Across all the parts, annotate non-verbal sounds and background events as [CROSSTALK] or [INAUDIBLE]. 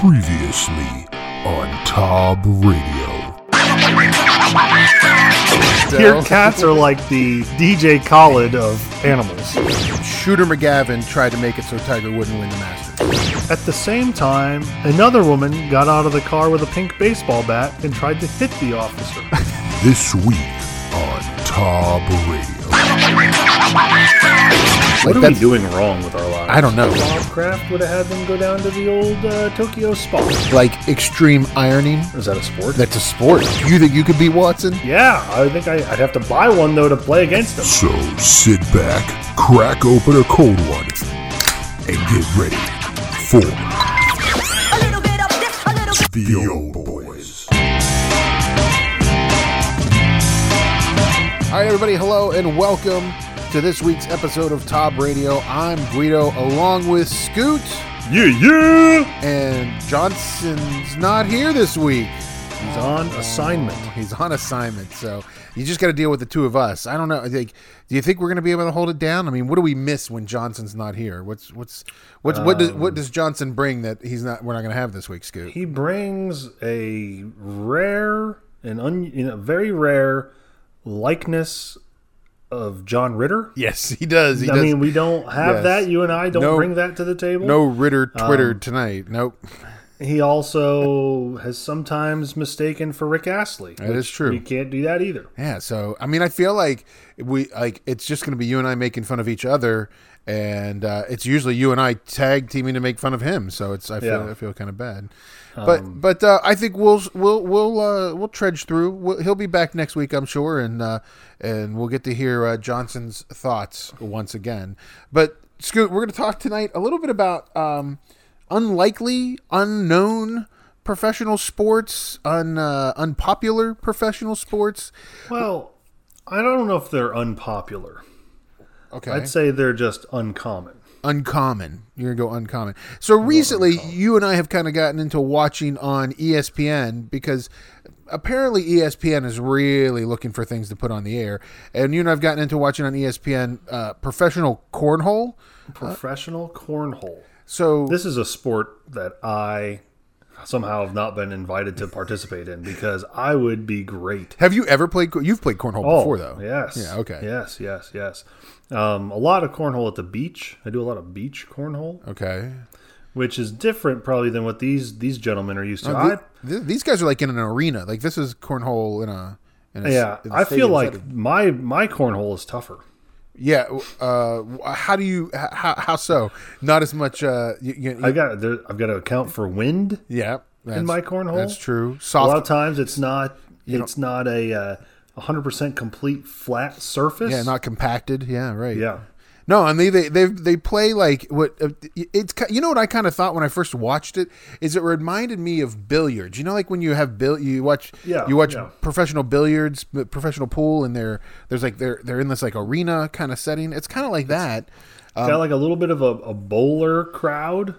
Previously on Tob Radio. Your cats are like the DJ Khaled of animals. Shooter McGavin tried to make it so Tiger wouldn't win the Masters. At the same time, another woman got out of the car with a pink baseball bat and tried to hit the officer. This week on Tob Radio. What are we doing wrong with our lives? I don't know. Lovecraft would have had them go down to the old uh, Tokyo Spa. Like extreme ironing. Is that a sport? That's a sport. You think you could beat Watson? yeah, I think I, I'd have to buy one though to play against him. So sit back, crack open a cold one, and get ready for A little bit of this, a little bit. the old boys. All right, everybody. Hello and welcome to this week's episode of Tob Radio. I'm Guido, along with Scoot, Yeah, yeah. and Johnson's not here this week. He's on oh, assignment. He's on assignment, so you just got to deal with the two of us. I don't know. Like, do you think we're going to be able to hold it down? I mean, what do we miss when Johnson's not here? What's what's what's what does what um, does Johnson bring that he's not? We're not going to have this week, Scoot. He brings a rare and un, you know, very rare likeness of John Ritter. yes, he does. He I does. mean, we don't have Yes. that. You and I don't No- bring that to the table. no Ritter Twitter Um, tonight. Nope. He also has sometimes mistaken for Rick Astley. That is true. We can't do that either. Yeah, so I mean, I feel like we like it's just going to be you and I making fun of each other, and uh, it's usually you and I tag teaming to make fun of him. So it's I feel Yeah. Um, I feel kind of bad, but but uh, I think we'll we'll we'll uh, we'll trudge through. We'll, he'll be back next week, I'm sure, and uh, and we'll get to hear uh, Johnson's thoughts once again. But Scoot, we're going to talk tonight a little bit about um, unlikely, unknown. Professional sports, un, uh, unpopular professional sports. Well, I don't know if they're unpopular. Okay. I'd say they're just uncommon. uncommon. You're gonna go uncommon. So recently, you and I have kind of gotten into watching on ESPN because apparently ESPN is really looking for things to put on the air, and you and I've gotten into watching on ESPN uh, professional cornhole. Professional cornhole. So This is a sport that I somehow have not been invited to participate in because I would be great. have you ever played? You've played cornhole before, though. Oh, Yes. Yeah. Okay. Yes, yes, yes. Um, a lot of cornhole at the beach. I do a lot of beach cornhole, Okay. which is different probably than what these these gentlemen are used to. Uh, I, th- th- these guys are like in an arena. Like this is cornhole in a. In a yeah, in a I feel like setting. my my cornhole is tougher. Yeah. Uh, how do you? How, how so? Not as much. Uh, you, you, I got there, I've got to account for wind. Yeah, In my cornhole? That's true. A lot of times it's not it's not a uh, 100% complete flat surface. yeah, not compacted. Yeah, right. yeah. No, and they they they, they play like what uh, it's. You know what I kind of thought when I first watched it is it reminded me of billiards. You know, like when you have bill, you watch Yeah, you watch yeah. professional billiards, professional pool, and they're there's like they're they're in this like arena kind of setting. It's kind of like that. Um, got like a little bit of a, a bowler crowd.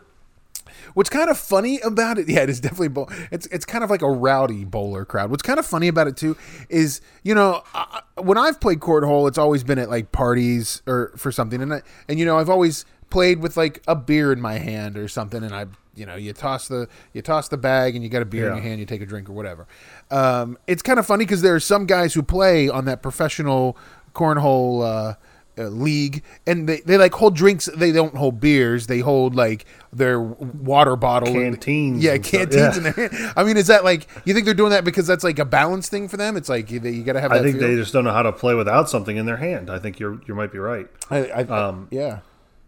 What's kind of funny about it, [LAUGHS] yeah, it is definitely bowl. It's it's kind of like a rowdy bowler crowd. What's kind of funny about it too is you know I, when I've played cornhole, it's always been at like parties or for something, and I, and you know I've always played with like a beer in my hand or something, and I you know you toss the you toss the bag and you got a beer in your hand, you take a drink or whatever. Um, it's kind of funny because there are some guys who play on that professional cornhole. Uh, uh, league and they, they like hold drinks they don't hold beers they hold like their water bottle Canteens yeah and stuff, canteens yeah. in their hand i mean is that like you think they're doing that because that's like a balance thing for them it's like you, you gotta have I think feel? they just don't know how to play without something in their hand. I think you're you might be right. I, I, um, yeah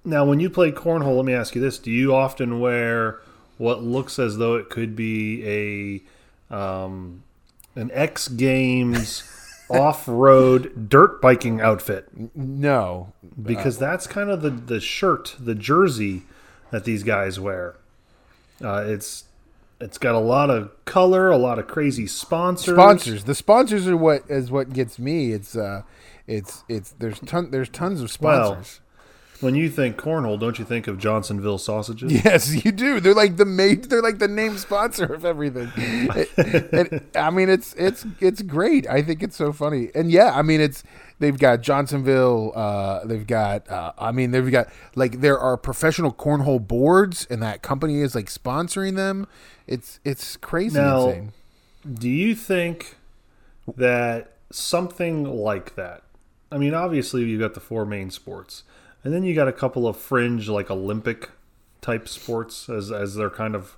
Now, when you play cornhole, let me ask you this: Do you often wear what looks as though it could be a um, an X Games off-road dirt biking outfit? no Because that's kind of the the shirt, the jersey that these guys wear. Uh, it's it's got a lot of color, a lot of crazy sponsors. sponsors the sponsors are what is what gets me it's uh it's it's there's ton there's tons of sponsors when you think cornhole, don't you think of Johnsonville sausages? Yes, you do. They're like the made. They're like the name sponsor of everything. It- it- I mean, it's it's it's great. I think it's so funny. And yeah, I mean, it's they've got Johnsonville. Uh, they've got. Uh, I mean, they've got like there are professional cornhole boards, and that company is like sponsoring them. It's it's crazy Now- insane. Do you think that something like that? I mean, obviously you've got the four main sports, and then you got a couple of fringe, like Olympic type sports, as as they're kind of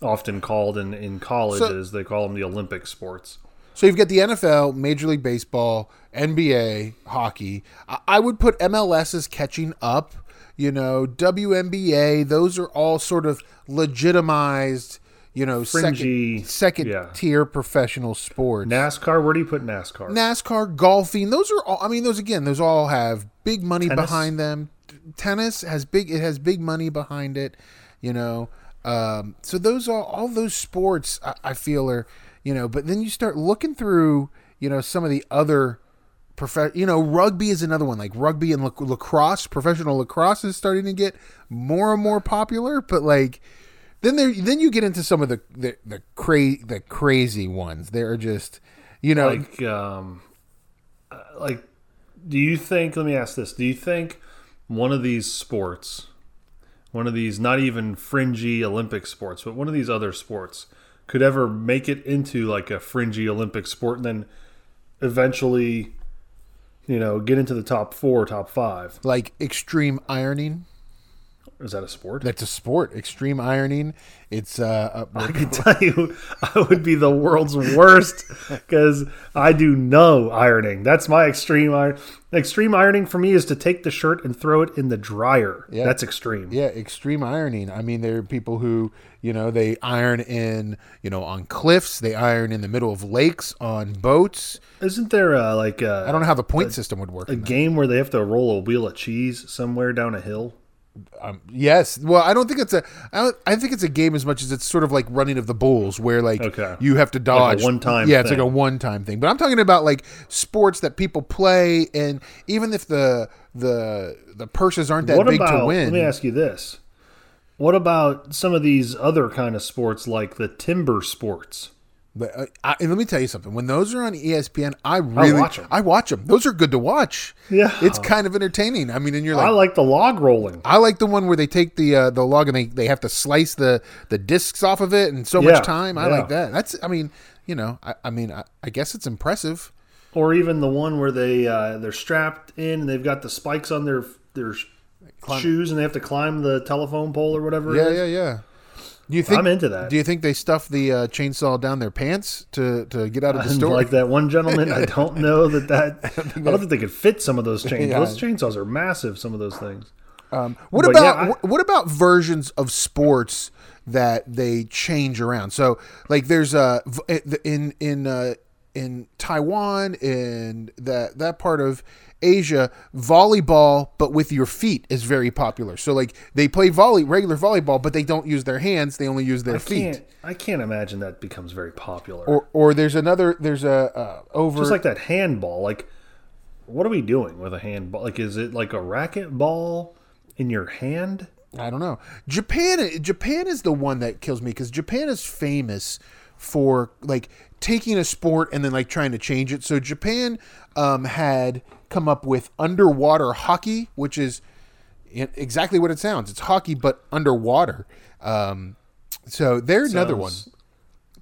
often called in in colleges. they call them the Olympic sports. So you've got the NFL, Major League Baseball, NBA, hockey. I, I would put MLS as catching up. You know, WNBA. Those are all sort of legitimized. You know, Fringy, second second yeah. tier professional sports. NASCAR. Where do you put NASCAR? NASCAR, golfing. Those are all. I mean, those again. Those all have big money Tennis? behind them. Tennis has big. It has big money behind it. You know. Um, so those are all those sports. I, I feel are. You know. But then you start looking through. You know some of the other. Prof- you know, rugby is another one. Like rugby and lac- lacrosse, professional lacrosse is starting to get more and more popular. But like, then there, then you get into some of the the the, cra- the crazy ones. They're just, you know, like um uh, like do you think let me ask this do you think one of these sports one of these not even fringy olympic sports but one of these other sports could ever make it into like a fringy olympic sport and then eventually you know get into the top four top five like extreme ironing. Is that a sport That's a sport. Extreme ironing. It's uh, [LAUGHS] I can tell you, I would be the world's worst because I do no ironing. That's my extreme iron. Extreme ironing for me is to take the shirt and throw it in the dryer. Yeah. That's extreme. yeah, extreme ironing. I mean, there are people who you know they iron in you know on cliffs. They iron in the middle of lakes on boats. Isn't there uh, like a, I don't know how the point system would work. a game where they have to roll a wheel of cheese somewhere down a hill? Um, yes. Well, I don't think it's a. I, don't, I think it's a game as much as it's sort of like running of the bulls, where like Okay. you have to dodge one-time Yeah, it's thing. like a one-time thing. But I'm talking about like sports that people play, and even if the the the purses aren't that what big about? to win, Let me ask you this: What about some of these other kind of sports like the timber sports? But uh, I, and let me tell you something. When those are on ESPN, I really watch 'em. I watch them. Those are good to watch. Yeah. it's kind of entertaining. I mean, and you're like, I like the log rolling. I like the one where they take the uh, the log and they, they have to slice the the discs off of it and so Yeah, much time. I yeah. like that. That's I mean, you know, I, I mean, I, I guess it's impressive. or even the one where they uh, they're strapped in and they've got the spikes on their their sh- shoes and they have to climb the telephone pole or whatever. Yeah, it is. yeah, yeah. Do you think I'm into that. Do you think they stuff the uh, chainsaw down their pants to to get out of the And store? like that one gentleman, I [LAUGHS] don't know that that. [LAUGHS] I don't think they could fit some of those chains. Yeah. Those chainsaws are massive. Some of those things. Um, what But about yeah, I- what- about versions of sports that they change around? So, like, there's a in in uh, in Taiwan and that that part of Asia, volleyball, but with your feet is very popular. So, like, they play volley regular volleyball, but they don't use their hands; they only use their I feet. can't. I can't imagine that becomes very popular. Or or there's another there's a uh, over Just like that handball. Like, what are we doing with a handball? Like, is it like a racket ball in your hand? I don't know. Japan Japan is the one that kills me because Japan is famous for like taking a sport and then like trying to change it. So Japan um, had come up with underwater hockey, which is exactly what it sounds. It's hockey but underwater. Um, so they're another one. Sounds-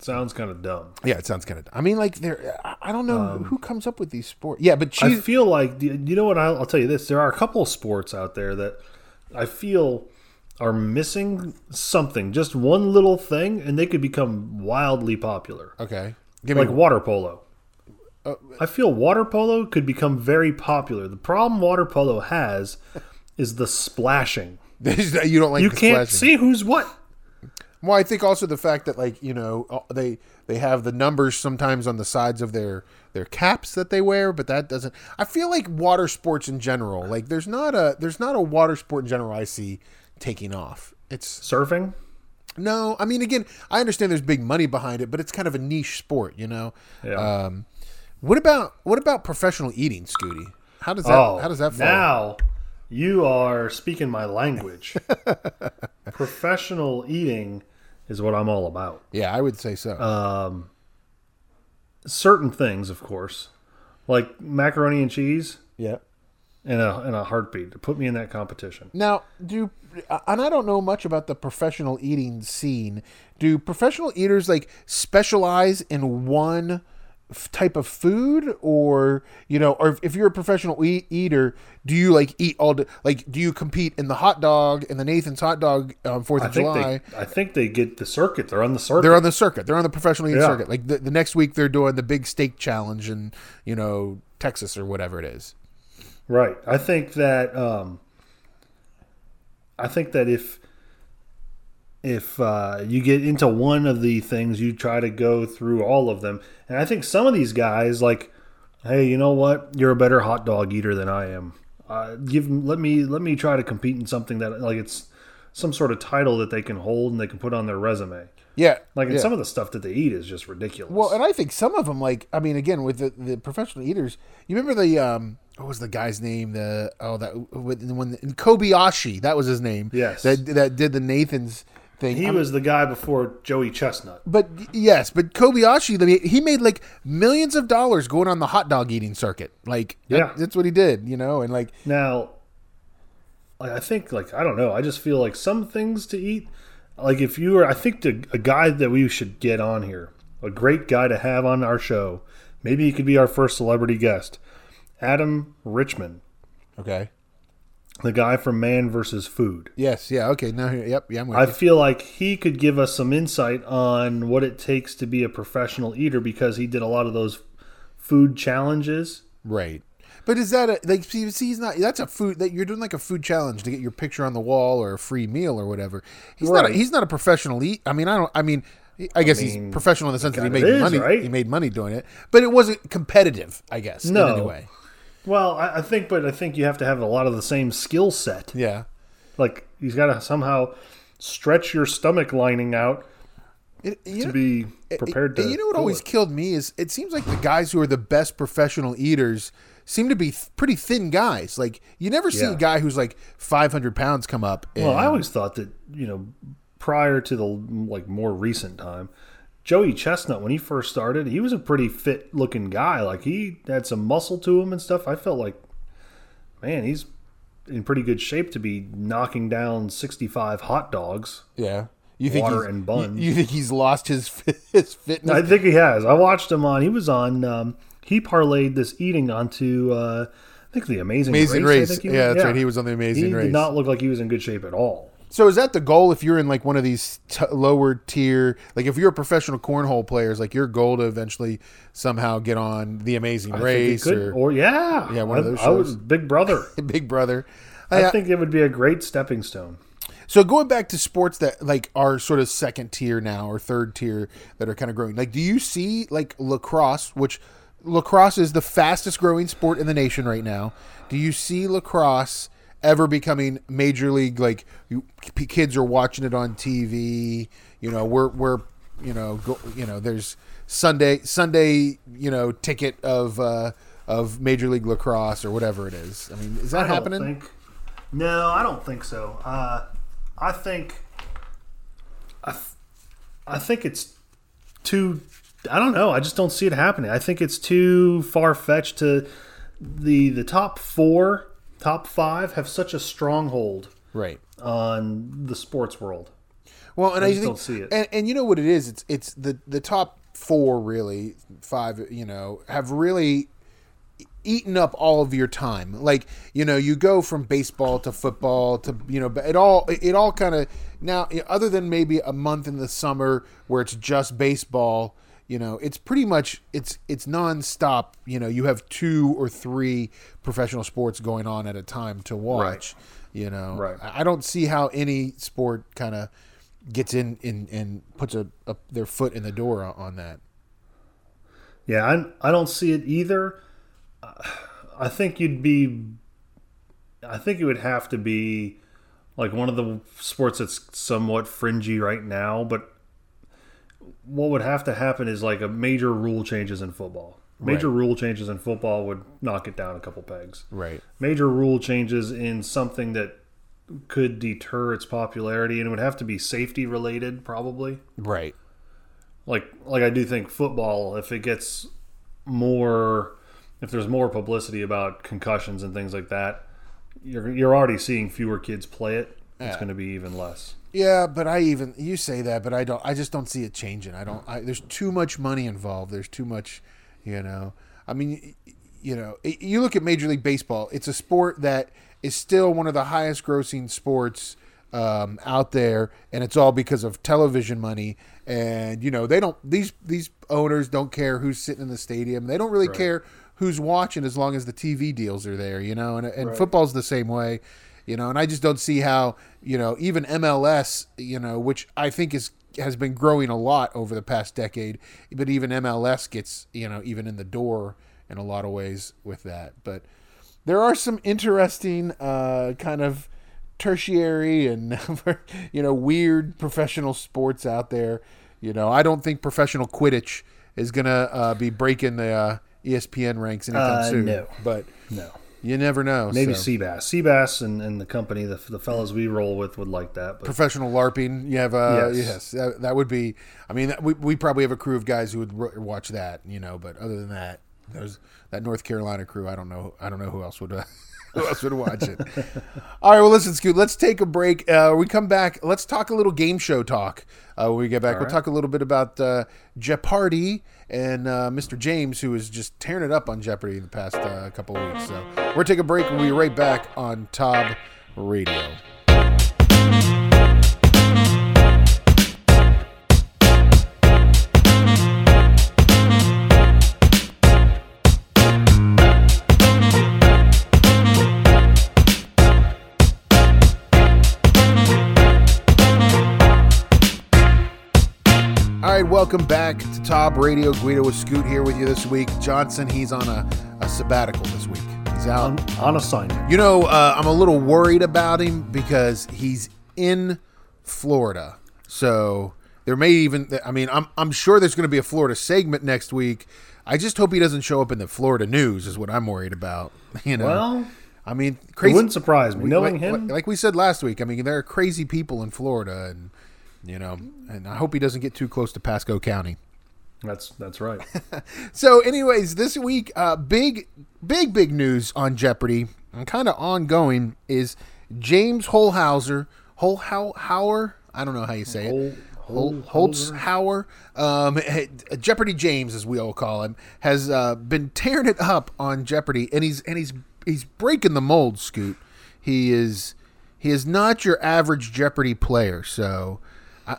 Sounds kind of dumb. Yeah, it sounds kind of. I mean, like they're. I- don't know who comes up with these sports. Yeah, but I feel like you know what I'll, I'll tell you this: there are a couple of sports out there that I feel are missing something, just one little thing, and they could become wildly popular. okay, give me Like water polo. I feel water polo could become very popular. The problem water polo has is the splashing. [LAUGHS] you don't like You can't splashing. see who's what. Well, I think also the fact that like you know uh, they they have the numbers sometimes on the sides of their their caps that they wear, but that doesn't. I feel like water sports in general, like there's not a there's not a water sport in general I see taking off. It's Surfing. no, I mean again, I understand there's big money behind it, but it's kind of a niche sport, you know. Yeah. Um, what about what about professional eating, Scooty? How does that oh, how does that fall? now? You are speaking my language. [LAUGHS] Professional eating is what I'm all about. Yeah, I would say so. Uh, Certain things, of course, like macaroni and cheese, yeah. in a in a heartbeat. To put me in that competition. Now, do and I don't know much about the professional eating scene. Do professional eaters like specialize in one f- type of food, or you know, or if you're a professional e- eater, do you like eat all? Like, do you compete in the hot dog and the Nathan's hot dog on Fourth of July? they I think they get the circuit. They're on the circuit. They're on the circuit. They're on the professional eating Yeah. circuit. Like the, the next week, they're doing the big steak challenge in you know Texas or whatever it is. Right. I think that um, I think that if if uh, you get into one of the things, you try to go through all of them. And I think some of these guys, like, hey, you know what? You're a better hot dog eater than I am. Uh, give let me let me try to compete in something that like it's some sort of title that they can hold and they can put on their resume. Yeah, Like, and yeah. some of the stuff that they eat is just ridiculous. Well, and I think some of them, like, I mean, again, with the, the professional eaters, you remember the, um, what was the guy's name? The, oh, that, when, when Kobayashi, that was his name. Yes. That, that did the Nathan's thing. he I'm- was the guy before Joey Chestnut. but yes, but Kobayashi, he made like millions of dollars going on the hot dog eating circuit. Like, that- Yeah. that's what he did, you know, and like, Now, like I think, like I don't know. I just feel like some things to eat. Like if you were, I think the, a guy that we should get on here, a great guy to have on our show. Maybe he could be our first celebrity guest. Adam Richman, okay. The guy from Man versus Food. Yes, yeah, okay. Now, yep, yeah, I'm with I you. feel like he could give us some insight on what it takes to be a professional eater because he did a lot of those food challenges. Right. But is that a like? See, see, he's not. That's a food that you're doing like a food challenge to get your picture on the wall or a free meal or whatever. He's not. A, he's not a professional eat. I mean, I don't. I mean, I guess mean, he's professional in the sense that he made is, money. right? He made money doing it, but it wasn't competitive. I guess. No. In any way. Well, I, I think, but I think you have to have a lot of the same skill set. Yeah. Like he's got to somehow stretch your stomach lining out It, to know, be prepared to. you know what always it. killed me is it seems like the guys who are the best professional eaters seem to be th- pretty thin guys. Like you never see Yeah. a guy who's like 500 pounds come up. And, Well, I always thought that you know, prior to the like more recent time, Joey Chestnut when he first started, he was a pretty fit looking guy. Like he had some muscle to him and stuff. I felt like, man, he's in pretty good shape to be knocking down sixty five hot dogs. yeah. You think Water he's- and buns. You, you think he's lost his [LAUGHS] his fitness? I think he has. I watched him on. He was on. Um, he parlayed this eating onto. Uh, I think the Amazing Amazing Race. Race. Yeah, that's right. He was on The Amazing he Race. He did not look like he was in good shape at all. So is that the goal if you're in like one of these t- lower tier, like if you're a professional cornhole player, is like your goal to eventually somehow get on the Amazing I Race or, or yeah, Yeah, one of I- those I was shows. Big Brother. [LAUGHS] Big Brother? I Uh, think it would be a great stepping stone. So going back to sports that like are sort of second tier now or third tier that are kind of growing. Like, do you see like lacrosse, which lacrosse is the fastest growing sport in the nation right now? Do you see lacrosse ever becoming major league? Like, you, p- kids are watching it on TV. You know, we're we're you know go, you know there's Sunday Sunday you know ticket of uh, of major league lacrosse or whatever it is. I mean, is that happening? think- no, I don't think so. Uh, I think. I, th- I think it's too. I don't know. I just don't see it happening. I think it's too far fetched to the the top four, top five have such a stronghold Right. on the sports world. Well, and I I, think, don't see it. And, and you know what it is? It's it's the the top four really five. You know, have really eaten up all of your time. Like you know, you go from baseball to football to you know, but it all it all kind of now other than maybe a month in the summer where it's just baseball. You know, it's pretty much it's it's nonstop. You know, you have two or three professional sports going on at a time to watch. You know, Right. I don't see how any sport kind of gets in, in and puts a, a their foot in the door on, on that. Yeah, I, I don't see it either. I think you'd be. I think it would have to be like one of the sports that's somewhat fringy right now, but what would have to happen is like a major rule changes in football. Major Right. rule changes in football would knock it down a couple pegs. Right. Major rule changes in something that could deter its popularity and it would have to be safety related probably. Right. Like like I do think football if it gets more if there's more publicity about concussions and things like that, you're you're already seeing fewer kids play it. It's Yeah. going to be even less. Yeah, but I even you say that, but I don't. I just don't see it changing. I don't. I, there's too much money involved. There's too much, you know. I mean, you know, you look at Major League Baseball. It's a sport that is still one of the highest grossing sports um, out there, and it's all because of television money. And you know, they don't. These these owners don't care who's sitting in the stadium. They don't really care who's watching as long as the TV deals are there. You know, and and football's the same way you know and i just don't see how you know even mls you know which i think is has been growing a lot over the past decade but even mls gets you know even in the door in a lot of ways with that but there are some interesting uh, kind of tertiary and [LAUGHS] you know weird professional sports out there you know i don't think professional quidditch is gonna uh, be breaking the uh, espn ranks anytime Uh, soon no. but No. You never know Maybe so. Seabass. Seabass and, and the company, the, the fellas we roll with, would like that. But professional LARPing. You have uh, Yes. yes, that, that would be. I mean, that, we we probably have a crew of guys who would watch that, you know. But other than that, there's that North Carolina crew. I don't know. I don't know who else would. Uh, [LAUGHS] who else would watch it? [LAUGHS] All right. Well, listen, Scoot. Let's take a break. Uh, we come back. Let's talk a little game show talk. Uh, when we get back, we'll talk a little bit about uh, Jeopardy and uh, Mr. James, who is just tearing it up on Jeopardy the past uh, couple weeks. So we're gonna take a break. We'll be right back on Tob Radio. Welcome back to Tob Radio. Guido with Scoot here with you this week. Johnson, he's on a, a sabbatical this week. He's out. on, on assignment. You know, uh, I'm a little worried about him because he's in Florida. So there may even, I mean, I'm, I'm sure there's going to be a Florida segment next week. I just hope he doesn't show up in the Florida news, is what I'm worried about. [LAUGHS] You know, Well, I mean, it wouldn't surprise me. Knowing like, him, like we said last week, I mean, there are crazy people in Florida, and you know, and I hope he doesn't get too close to Pasco County. that's that's right. [LAUGHS] So, anyways, this week, uh, big, big, big news on Jeopardy and kind of ongoing is James Holhauser, Holhauer. I don't know how you say it. Hol- Hol- Holzhauer, um, [LAUGHS] Jeopardy James, as we all call him, has uh, been tearing it up on Jeopardy, and he's and he's he's breaking the mold. Scoot, he is he is not your average Jeopardy player, so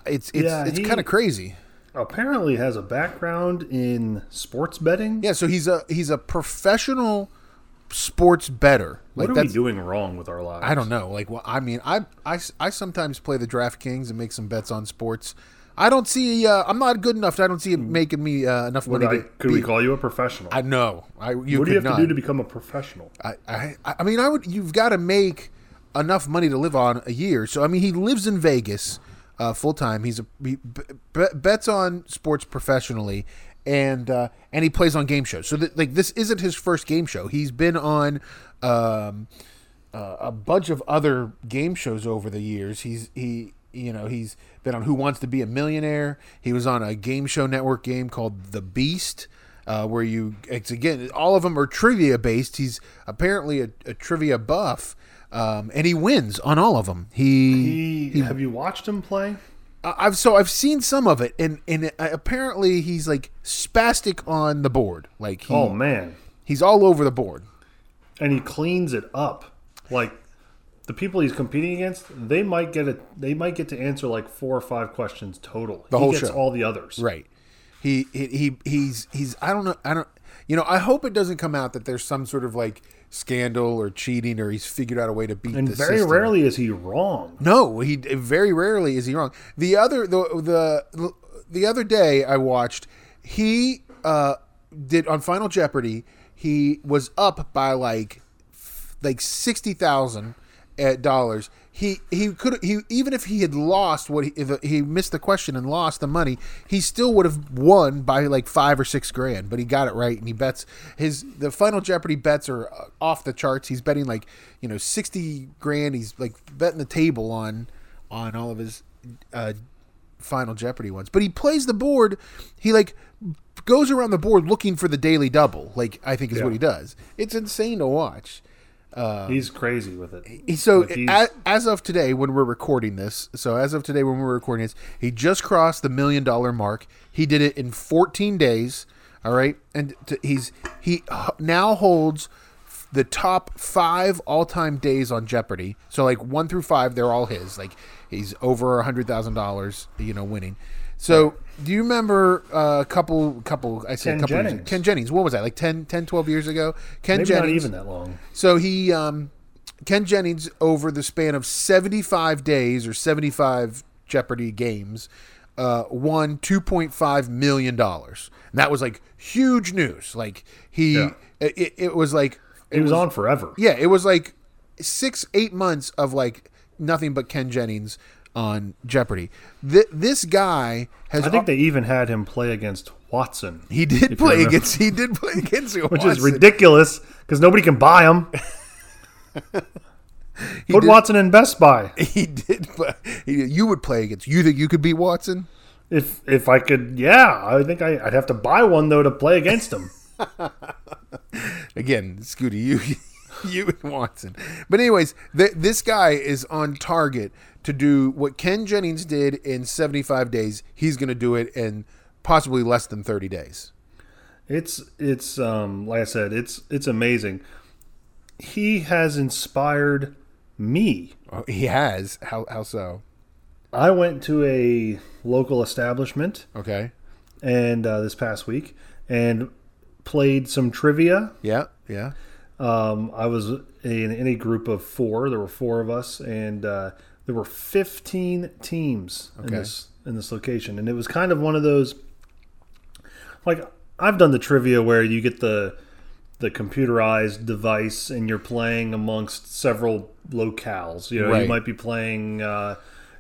it's it's Yeah, it's kind of crazy. Apparently, has a background in sports betting. Yeah, so he's a he's a professional sports better. What are we doing wrong with our lives? I don't know. Like well, I mean, I, I I sometimes play the DraftKings and make some bets on sports. I don't see. Uh, I'm not good enough. I don't see it making me uh, enough money I, could be, we call you a professional? I know. I you what do you have not. to do to become a professional? I, I I mean, I would. You've got to make enough money to live on a year. So I mean, he lives in Vegas uh, full time. He's a he b- bets on sports professionally, and uh, and he plays on game shows. So that, like this isn't his first game show. He's been on. Um, uh, a bunch of other game shows over the years. He's he you know he's been on Who Wants to Be a Millionaire. He was on a game show network game called The Beast, uh, where you it's again all of them are trivia based. He's apparently a, a trivia buff, um, and he wins on all of them. He, He, have you watched him play? I've so I've seen some of it, and and apparently he's like spastic on the board. Like he, Oh man, he's all over the board. and he cleans it up. Like the people he's competing against, they might get it. They might get to answer like four or five questions total. The he whole gets show. all the others. Right. He, he he he's he's I don't know I don't you know I hope it doesn't come out that there's some sort of like scandal or cheating or he's figured out a way to beat And very system. rarely is he wrong. No, he very rarely is he wrong. The other the the the other day I watched he uh did on Final Jeopardy he was up by like like 60,000 at dollars. He he could he even if he had lost what he, if he missed the question and lost the money, he still would have won by like five or six grand. But he got it right, and he bets his the Final Jeopardy bets are uh, off the charts. He's betting like you know sixty grand. He's like betting the table on on all of his uh, Final Jeopardy ones. But he plays the board. He like goes around the board looking for the daily double. Like I think is Yeah. what he does. It's insane to watch. Uh, he's crazy with it. So Like, as, as of today, when we're recording this, so as of today when we're recording this, he just crossed the million dollar mark. He did it in 14 days. All right, and t- he's he now holds the top five all time days on Jeopardy. So like one through five, they're all his. Like he's over a hundred thousand dollars, you know, winning. So do you remember uh, a couple couple? I said Ken a couple years ago- Jennings. Ken Jennings. What was that? Like 10, 10 12 years ago. Ken Maybe Jennings. not even that long. So he, um, Ken Jennings, over the span of 75 days or 75 Jeopardy games, uh, won 2.5 million dollars. And that was like huge news. Like he, Yeah. it, it was like He was, on forever. yeah, it was like six, eight months of like nothing but Ken Jennings on Jeopardy. Th- this guy has. I think they even had him play against Watson. he did play against. He did play against. which is ridiculous because nobody can buy them. [LAUGHS] Put did- Watson in Best Buy. [LAUGHS] He did. But he, you would play against. You think you could beat Watson? If if I could, yeah, I think I, I'd have to buy one though to play against him. [LAUGHS] again, Scooty, you you and Watson. But anyways, th- this guy is on target to do what Ken Jennings did in 75 days. He's going to do it in possibly less than 30 days. It's it's um like I said, it's it's amazing. He has inspired me. Oh, he has. How how so? I went to a local establishment Okay. and uh, this past week and played some trivia. Yeah. Yeah. Um, I was in, in a group of four. There were four of us, and uh, there were 15 teams in this in this location. And it was kind of one of those, like I've done the trivia where you get the the computerized device and you're playing amongst several locales. You know, Right. you might be playing uh,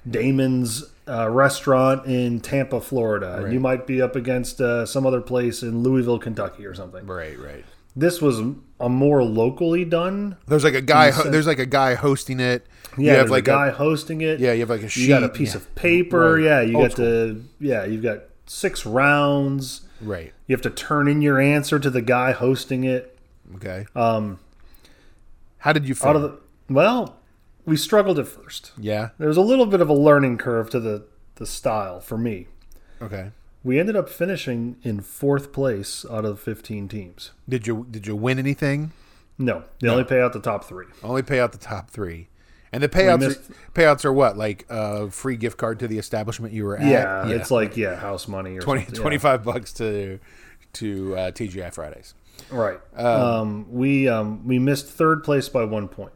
Damon's uh, restaurant in Tampa, Florida. and You might be up against uh, some other place in Louisville, Kentucky, or something Right. Right. This was a more locally done. There's like a guy. Ho- there's like a guy hosting it. Yeah, you have like a guy hosting it. Yeah, you have like a sheet. You got a piece yeah. of paper. Right. Yeah, you Old got the yeah. You've got six rounds. right. You have to turn in your answer to the guy hosting it. Okay. Um. How did you feel? Out of the well, we struggled at first. yeah. There was a little bit of a learning curve to the the style for me. Okay. We ended up finishing in fourth place out of 15 teams. Did you did you win anything? No, they only pay out the top three. Only pay out the top three. And the payouts missed- are, payouts are what? Like a free gift card to the establishment you were at? Yeah, it's like yeah, house money or 20, something. Yeah. 25 bucks to to uh, TGI Fridays. Right. Um, we um, we missed third place by one point.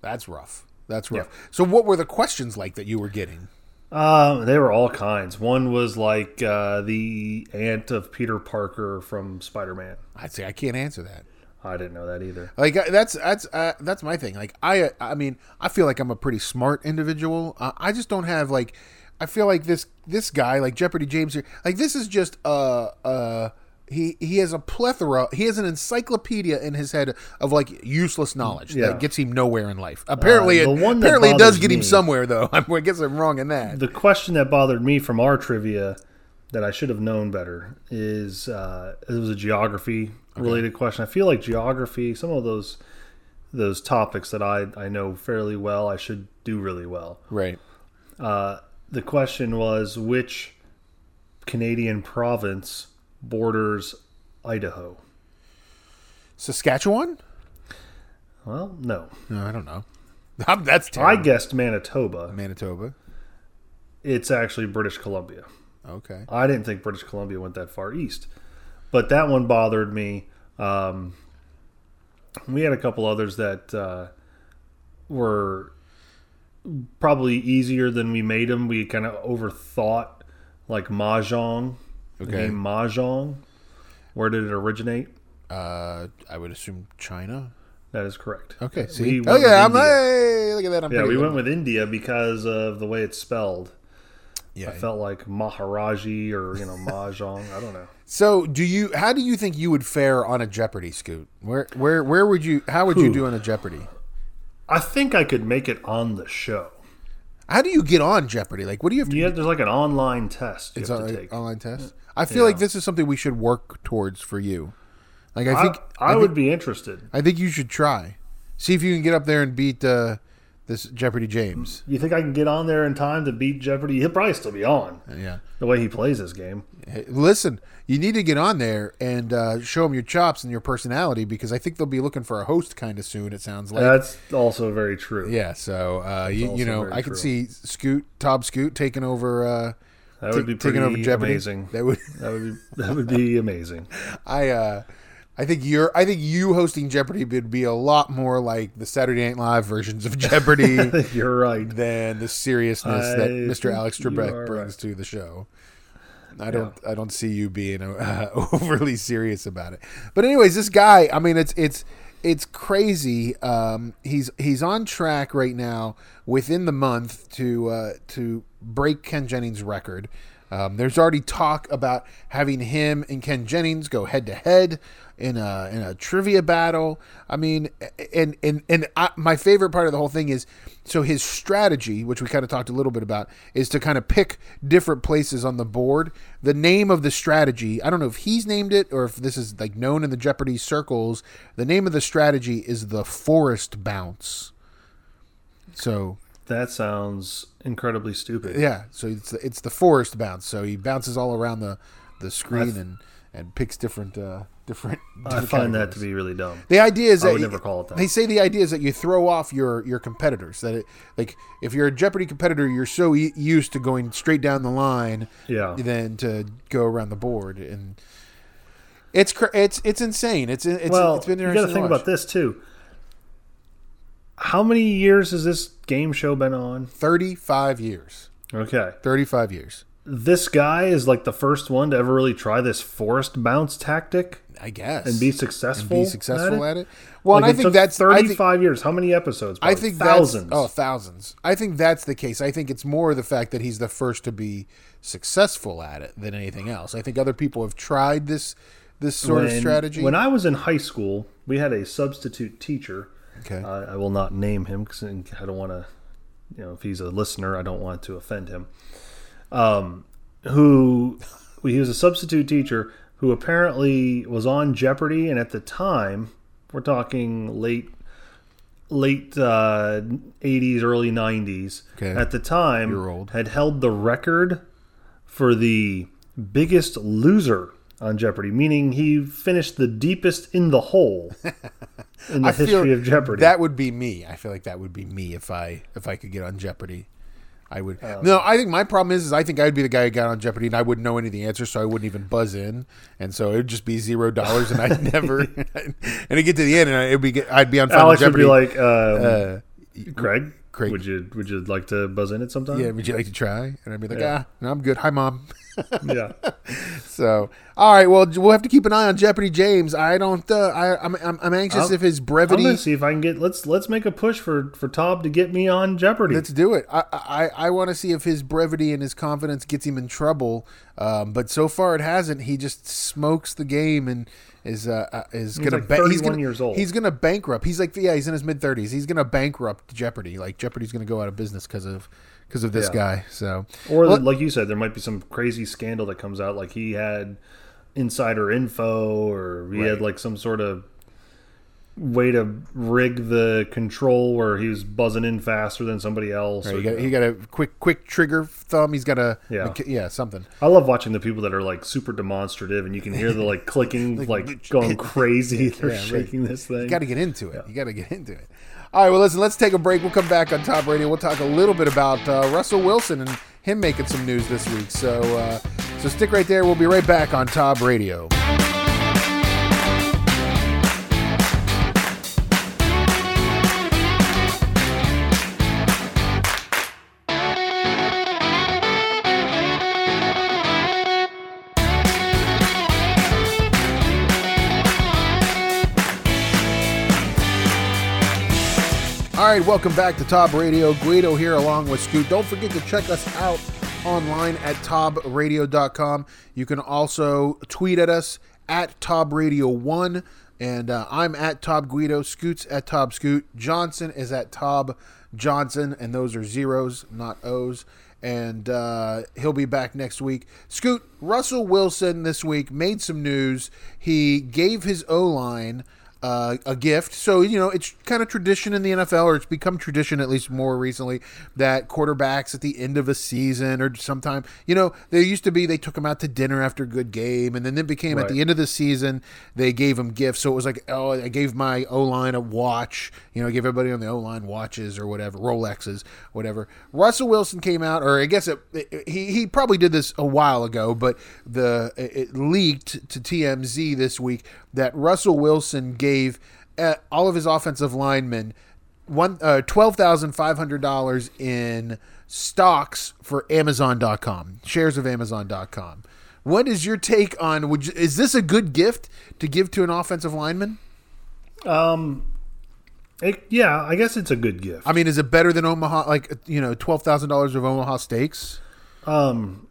That's rough. That's rough. So what were the questions like that you were getting? Um, they were all kinds. One was like uh, the aunt of Peter Parker from Spider Man. I'd say I can't answer that. I didn't know that either. Like uh, that's that's uh, that's my thing. Like I I mean I feel like I'm a pretty smart individual. Uh, I just don't have like I feel like this this guy like Jeopardy James here like this is just uh uh he he has a plethora he has an encyclopedia in his head of like useless knowledge Yeah. that gets him nowhere in life. Apparently the it apparently it does get him somewhere though. [LAUGHS] I guess I'm wrong in that. The question that bothered me from our trivia that I should have known better is uh, it was a geography related question. I feel like geography, some of those those topics that I I know fairly well, I should do really well. Right. Uh, the question was which Canadian province borders Idaho? Saskatchewan? Well, no. No, I don't know. [LAUGHS] That's I terrible. guessed Manitoba. Manitoba. It's actually British Columbia. Okay. I didn't think British Columbia went that far east, but that one bothered me. Um, we had a couple others that uh, were probably easier than we made them. We kind of overthought, like mahjong. The Okay. name mahjong. Where did it originate? Uh, I would assume China. That is correct. Okay, We see. went Oh with I'm India. hey, look at that. I'm Yeah, we went with India because of the way it's spelled. Yeah. I felt like Maharaji or you know Mahjong. I don't know. [LAUGHS] So, do you? How do you think you would fare on a Jeopardy scoot? Where, where, where would you? How would you do on a Jeopardy? I think I could make it on the show. How do you get on Jeopardy? Like, what do you have to? You have, there's like an online test you it's have on, to take. online test. I feel Yeah. like this is something we should work towards for you. Like, I think I, I, think- would be interested. I think you should try. See if you can get up there and beat uh, this Jeopardy James. You think I can get on there in time to beat Jeopardy? He'll probably still be on Yeah. the way he plays this game. Hey, listen, you need to get on there and uh, show them your chops and your personality because I think they'll be looking for a host kind of soon. It sounds like. That's also very true. yeah. So uh, you, you know, I could see Scoot, Tob Scoot taking over. Uh, that would be taking pretty over Jeopardy. amazing. That would. That would be that would be amazing. [LAUGHS] I. I think you're. I think you hosting Jeopardy would be a lot more like the Saturday Night Live versions of Jeopardy. [LAUGHS] You're right. than the seriousness I that Mr. Alex Trebek brings right. to the show. I don't I don't see you being uh, [LAUGHS] overly serious about it. But anyways, this guy, I mean it's it's it's crazy. Um, he's he's on track right now within the month to uh, to break Ken Jennings' record. Um, there's already talk about having him and Ken Jennings go head to head in a in a trivia battle. I mean, and and and I, my favorite part of the whole thing is so his strategy, which we kind of talked a little bit about, is to kind of pick different places on the board. The name of the strategy, I don't know if he's named it or if this is like known in the Jeopardy circles. The name of the strategy is the Forrest Bounce. So That sounds incredibly stupid. yeah, so it's the, it's the Forrest bounce. So he bounces all around the the screen I- and and picks different uh different. [LAUGHS] I different find that to be really dumb. The idea is I that would never call it that. They say the idea is that you throw off your your competitors. That it, like if you're a Jeopardy competitor, you're so e- used to going straight down the line, Yeah. than to go around the board, and it's cr- it's it's insane. It's it's well, it's been you interesting. got to think about this too. How many years has this game show been on? Thirty five years. Okay. Thirty five years. This guy is like the first one to ever really try this Forrest bounce tactic I guess and be successful. and be successful at at it. it. Well, Like, and I it think that's I think- 35 years. How many episodes? I think thousands. That's, oh, thousands. I think that's the case. I think it's more the fact that he's the first to be successful at it than anything else. I think other people have tried this this sort of strategy. When I was in high school, we had a substitute teacher. okay. I, I will not name him because I don't want to, you know, if he's a listener, I don't want to offend him. Um, who he was a substitute teacher who apparently was on Jeopardy, and at the time, we're talking late late uh, 80s, early 90s. Okay. At the time, had held the record for the biggest loser on Jeopardy, meaning he finished the deepest in the hole [LAUGHS] in the I history of Jeopardy. That would be me. I feel like that would be me if I if I could get on Jeopardy. I would. Oh. no, I think my problem is, is I think I'd be the guy who got on Jeopardy and I wouldn't know any of the answers, so I wouldn't even buzz in, and so it'd just be zero dollars, and I'd [LAUGHS] never. [LAUGHS] and I get to the end, and it'd be I'd be on Final Alex would be like, um, uh, Craig, Craig. would you would you like to buzz in at some time? yeah, would you like to try? And I'd be like, Yeah. ah, no, I'm good. Hi, mom. [LAUGHS] yeah. [LAUGHS] So, all right, well, we'll have to keep an eye on Jeopardy James. I don't. Uh, I, I'm, I'm, I'm anxious I'm- if his I'm brevity. see if I can get. Let's let's make a push for for Tob to get me on Jeopardy. Let's do it. I I, I want to see if his brevity and his confidence gets him in trouble. Um, but so far it hasn't. He just smokes the game and is uh, uh, is gonna like ba- he's 31 gonna years old. he's gonna bankrupt. He's like yeah, he's in his mid thirties. He's gonna bankrupt Jeopardy. Like Jeopardy's gonna go out of business because of because of this Yeah. guy. So or Well- like you said, there might be some crazy scandal that comes out, like he had insider info, or he had like some sort of way to rig the control where he was buzzing in faster than somebody else. Right, or- he got he got a quick quick trigger thumb. He's got a Yeah. yeah something. I love watching the people that are like super demonstrative, and you can hear the like clicking, [LAUGHS] like [LAUGHS] going crazy. [LAUGHS] They're Yeah, right. shaking this thing. You got to get into it. You got to get into it. All right, well, listen, let's take a break. We'll come back on Tob Radio. We'll talk a little bit about uh, Russell Wilson and him making some news this week. So, uh, so stick right there. We'll be right back on Tob Radio. All right, welcome back to Tob Radio. Guido here along with Scoot. Don't forget to check us out online at tobradio.com. You can also tweet at us at tobradio1. And uh, I'm at Tob Guido. Scoot's at Tob Scoot. Johnson is at Tob Johnson. And those are zeros, not O's. And uh, he'll be back next week. Scoot, Russell Wilson this week made some news. He gave his O line uh, a gift. So, you know, it's kind of tradition in the NFL, or it's become tradition at least more recently, that quarterbacks at the end of a season or sometime, you know, there used to be they took them out to dinner after a good game, and then it became at the end of the season, they gave them gifts. So it was like, oh, I gave my O line a watch, you know, I gave everybody on the O line watches or whatever, Rolexes, whatever. Russell Wilson came out, or I guess it, it- he, he probably did this a while ago, but the it leaked to TMZ this week that Russell Wilson gave uh, all of his offensive linemen one uh, twelve thousand five hundred dollars in stocks for Amazon.com shares of Amazon.com. What is your take on? Would you, is this a good gift to give to an offensive lineman? It- yeah, I guess it's a good gift. I mean, is it better than Omaha? Like you know, twelve thousand dollars of Omaha steaks. Um,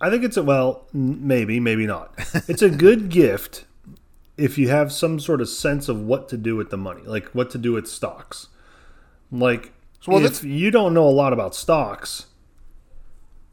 I think it's a well, maybe, maybe not. It's a good [LAUGHS] gift if you have some sort of sense of what to do with the money, like what to do with stocks. Like, well, if you don't know a lot about stocks,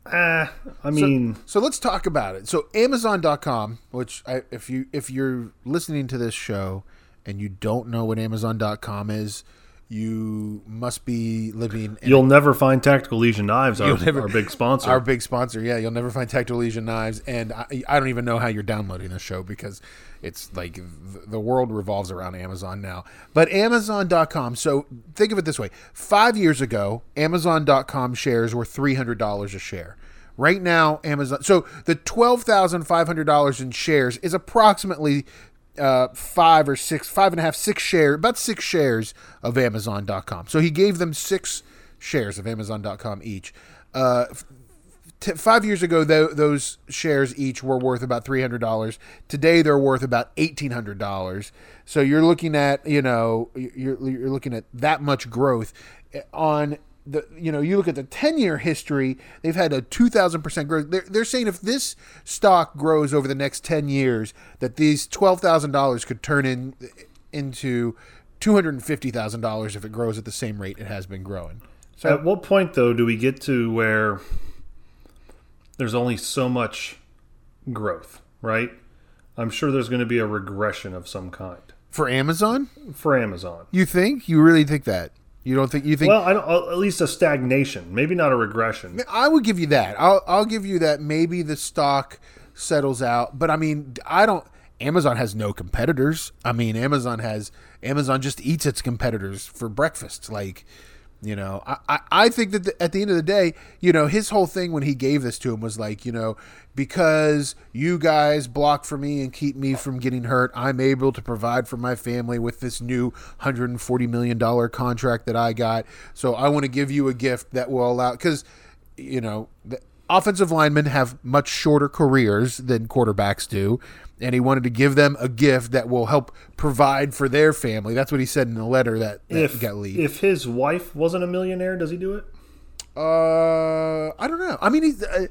ah, I mean, So let's talk about it. So Amazon.com, which I, if you if you're listening to this show and you don't know what Amazon.com is, you must be living in you'll never find Tactical Legion Knives, our, never- our big sponsor. our big sponsor. Yeah, you'll never find Tactical Legion knives, and I, I don't even know how you're downloading the show because it's like the world revolves around Amazon now. But Amazon.com. So think of it this way: five years ago, Amazon.com shares were three hundred dollars a share. Right now, Amazon. So the twelve thousand five hundred dollars in shares is approximately uh, five or six, five and a half, six share, about six shares of Amazon.com. So he gave them six shares of Amazon.com each. Uh, t- five years ago, tho- those shares each were worth about three hundred dollars. Today, they're worth about eighteen hundred dollars. So you're looking at, you know, you're you're looking at that much growth on the, you know, you look at the ten year history. They've had a two thousand percent growth. They're they're saying if this stock grows over the next ten years, that these twelve thousand dollars could turn in into two hundred and fifty thousand dollars if it grows at the same rate it has been growing. So At what point, though, do we get to where there's only so much growth, right? I'm sure there's going to be a regression of some kind for Amazon, for Amazon. You think? You really think that? You don't think? You think? Well, I don't, uh, at least a stagnation, maybe not a regression. I would give you that. I'll I'll give you that. Maybe the stock settles out, but I mean, I don't. Amazon has no competitors. I mean, Amazon has Amazon just eats its competitors for breakfast. Like, you know, I I, I think that the, at the end of the day, you know, his whole thing when he gave this to him was like, you know, because you guys block for me and keep me from getting hurt, I'm able to provide for my family with this new hundred and forty million dollar contract that I got. So I want to give you a gift that will allow because you know, the offensive linemen have much shorter careers than quarterbacks do, and he wanted to give them a gift that will help provide for their family. That's what he said in the letter that, that If got leaked. if his wife wasn't a millionaire, does he do it? uh, I don't know. I mean, he's uh,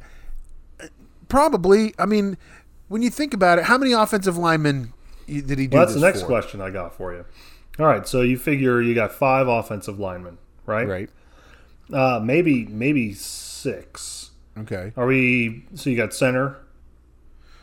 probably. I mean, when you think about it, how many offensive linemen did he do? Well, that's the next for? question I got for you. All right, so you figure you got five offensive linemen, right? Right. Uh, maybe maybe six. Okay. Are we? So you got center,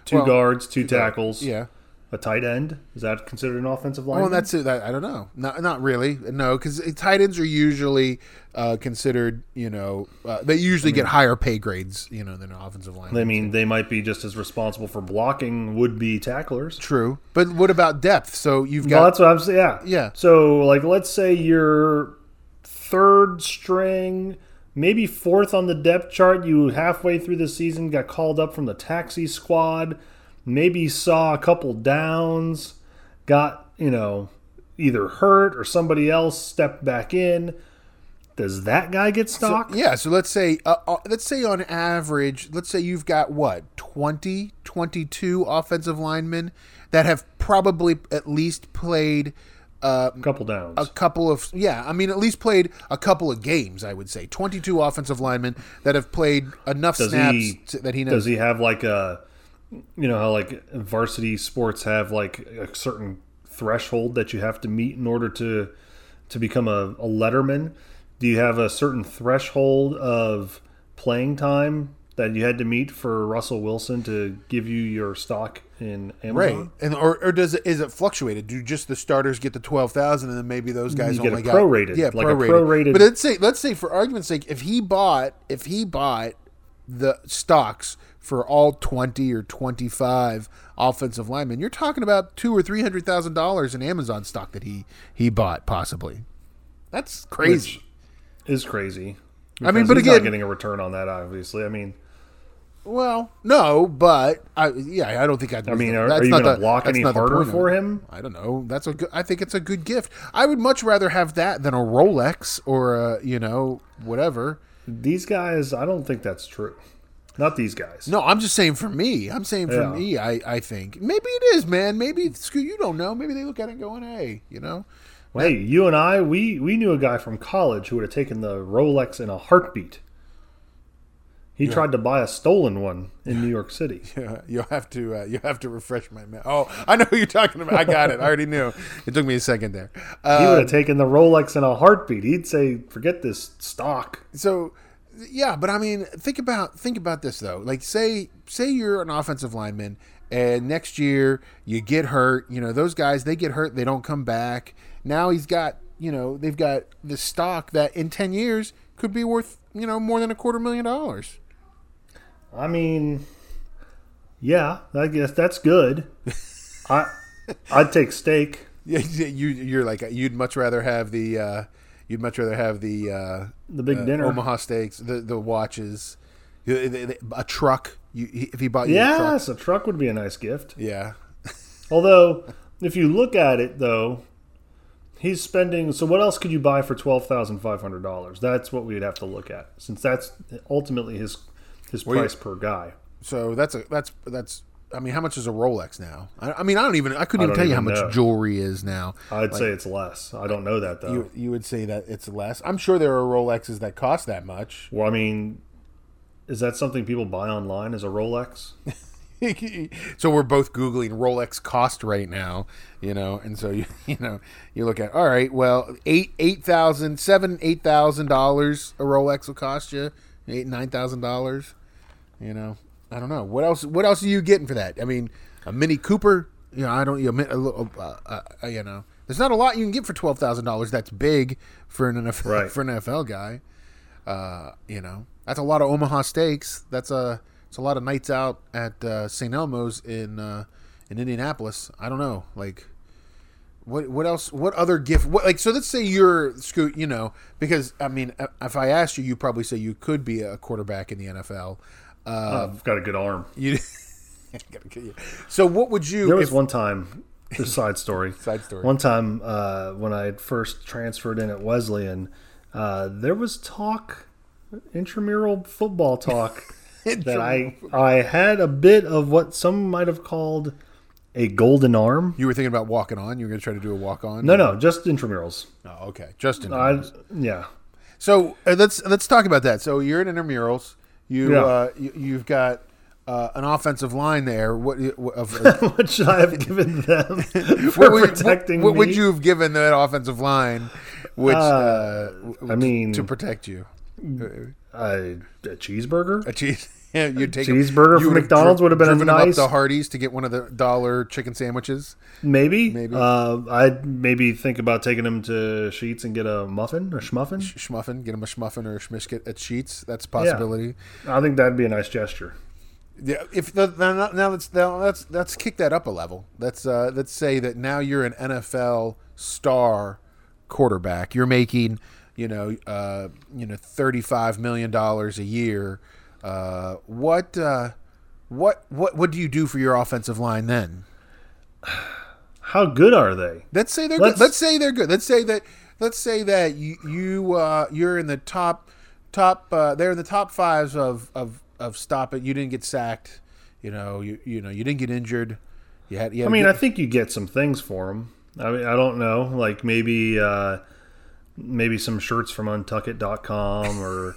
two Well, guards, two tackles, Yeah. a tight end. Is that considered an offensive line? Oh, and that's it. I, I don't know. Not not really. No, because tight ends are usually uh, considered. You know, uh, they usually get higher pay grades. You know, than an offensive line. I mean, they might be just as responsible for blocking would-be tacklers. True, but what about depth? So you've Well, got that's what I'm saying. Yeah, Yeah. So, like, let's say you're third string, maybe fourth on the depth chart. You halfway through the season got called up from the taxi squad. Maybe saw a couple downs, got you know either hurt or somebody else stepped back in. Does that guy get stock? yeah. So let's say uh, uh, let's say on average, let's say you've got what 20, 22 offensive linemen that have probably at least played Uh, a couple downs. a couple of yeah i mean at least played a couple of games i would say. 22 offensive linemen that have played enough does snaps he to- that he knows. does he have like a you know how like varsity sports have like a certain threshold that you have to meet in order to to become a, a letterman? Do you have a certain threshold of playing time that you had to meet for russell wilson to give you your stock in amazon? Right and or, or does it is it fluctuated? Do just the starters get the 12000 and then maybe those guys You get only a got prorated, yeah like a prorated. prorated- but let's say let's say for argument's sake if he bought if he bought the stocks for all 20 or 25 offensive linemen you're talking about two or three hundred thousand dollars in amazon stock that he he bought possibly. That's crazy. Which is crazy. I mean, but he's again- not getting a return on that obviously. I mean Well, no, but I yeah, I don't think I'd. I mean, are- that's are you not gonna the- block any harder for him? I don't know. That's a good. I think it's a good gift. I would much rather have that than a Rolex or a you know whatever. these guys i don't think that's true not these guys No, I'm just saying for me. I'm saying for Yeah. me. I I think maybe it is, man. Maybe good. You don't know. Maybe they look at it going, hey, you know. Hey, you and I, we we knew a guy from college who would have taken the Rolex in a heartbeat. He tried to buy a stolen one in New York City. [LAUGHS] Yeah, you'll have to uh, you'll have to refresh my memory. Oh, I know who you're talking about. I got it. I already knew. It took me a second there. He Uh, would have taken the Rolex in a heartbeat. He'd say, "Forget this stock." so yeah but i mean think about think about this though like say say you're an offensive lineman and next year you get hurt you know those guys they get hurt they don't come back now he's got you know they've got the stock that in 10 years could be worth you know more than a quarter million dollars I mean, yeah, I guess that's good. I [LAUGHS] I'd take steak. yeah you you're like you'd much rather have the uh you'd much rather have the uh The big uh, dinner. omaha steaks the the watches a truck you if he bought you a truck a truck would be a nice gift. yeah [LAUGHS] Although, if you look at it, though, he's spending. So, what else could you buy for twelve thousand five hundred dollars? That's what we'd have to look at, since that's ultimately his his Well, you- price per guy. So that's a that's that's. I mean, how much is a Rolex now? I, I mean, I don't even. I couldn't I even tell you how even much jewelry is now. I'd say it's less. I don't know that though. You you would say that it's less. I'm sure there are Rolexes that cost that much. well, I mean, is that something people buy online? As a Rolex? [LAUGHS] so we're both googling Rolex cost right now, you know, and so you [LAUGHS] you know you look at all right, well eight eight thousand seven eight thousand dollars a Rolex will cost you eight nine thousand dollars, you know. I don't know what else. What else are you getting for that? I mean, a Mini Cooper. You know, I don't. You know, a. Uh, uh, you know, there's not a lot you can get for twelve thousand dollars. That's big for an NFL Right. for an NFL guy. Uh, you know, that's a lot of Omaha steaks. That's a it's a lot of nights out at uh, St. Elmo's in uh, in Indianapolis. I don't know, like what what else? What other gift? What like so? Let's say you're Scoot. You know, because I mean, if I asked you, you probably say you could be a quarterback in the NFL. Uh, I've got a good arm. [LAUGHS] you. gotta kill you. So what would you? There was if- one time, just side story. [LAUGHS] Side story. One time uh, when I first transferred in at Wesleyan, uh, there was talk, intramural football talk, [LAUGHS] that I I had a bit of what some might have called a golden arm. you were thinking about walking on. You were going to try to do a walk on. No, no, just intramurals. Oh, okay. Justin. I yeah. So uh, let's let's talk about that. So you're in intramurals. You Yeah. uh, you, you've got uh, an offensive line there. What, of [LAUGHS] what should I have given them [LAUGHS] for what would, protecting what, what me? would you have given that offensive line, which uh, I mean, to protect you? a, a cheeseburger. A cheese. Yeah, [LAUGHS] you'd take Cheeseburger you from McDonald's would have been a driven nice- up the Hardee's to get one of the dollar chicken sandwiches. Maybe. Maybe. Uh, I'd maybe think about taking him to Sheetz and get a muffin, a schmuffin. Schmuffin, get them a schmuffin or a schmishkit at Sheetz. That's a possibility. I think that'd be a nice gesture. Yeah, if the, now, now let's now let's let's kick that up a level. Let's uh, let's say that now you're an NFL star quarterback. You're making you know uh, you know thirty five million dollars a year. Uh, what uh, what what what do you do for your offensive line then? How good are they? Let's say they're Let's- good. Let's say they're good. Let's say that let's say that you you uh, you're in the top top uh, they're in the top fives of of of stop it. You didn't get sacked. You know you you know you didn't get injured. You had. You had I mean, good- I think you get some things for them. I mean, I don't know. Like maybe uh, maybe some shirts from Untuckit.com or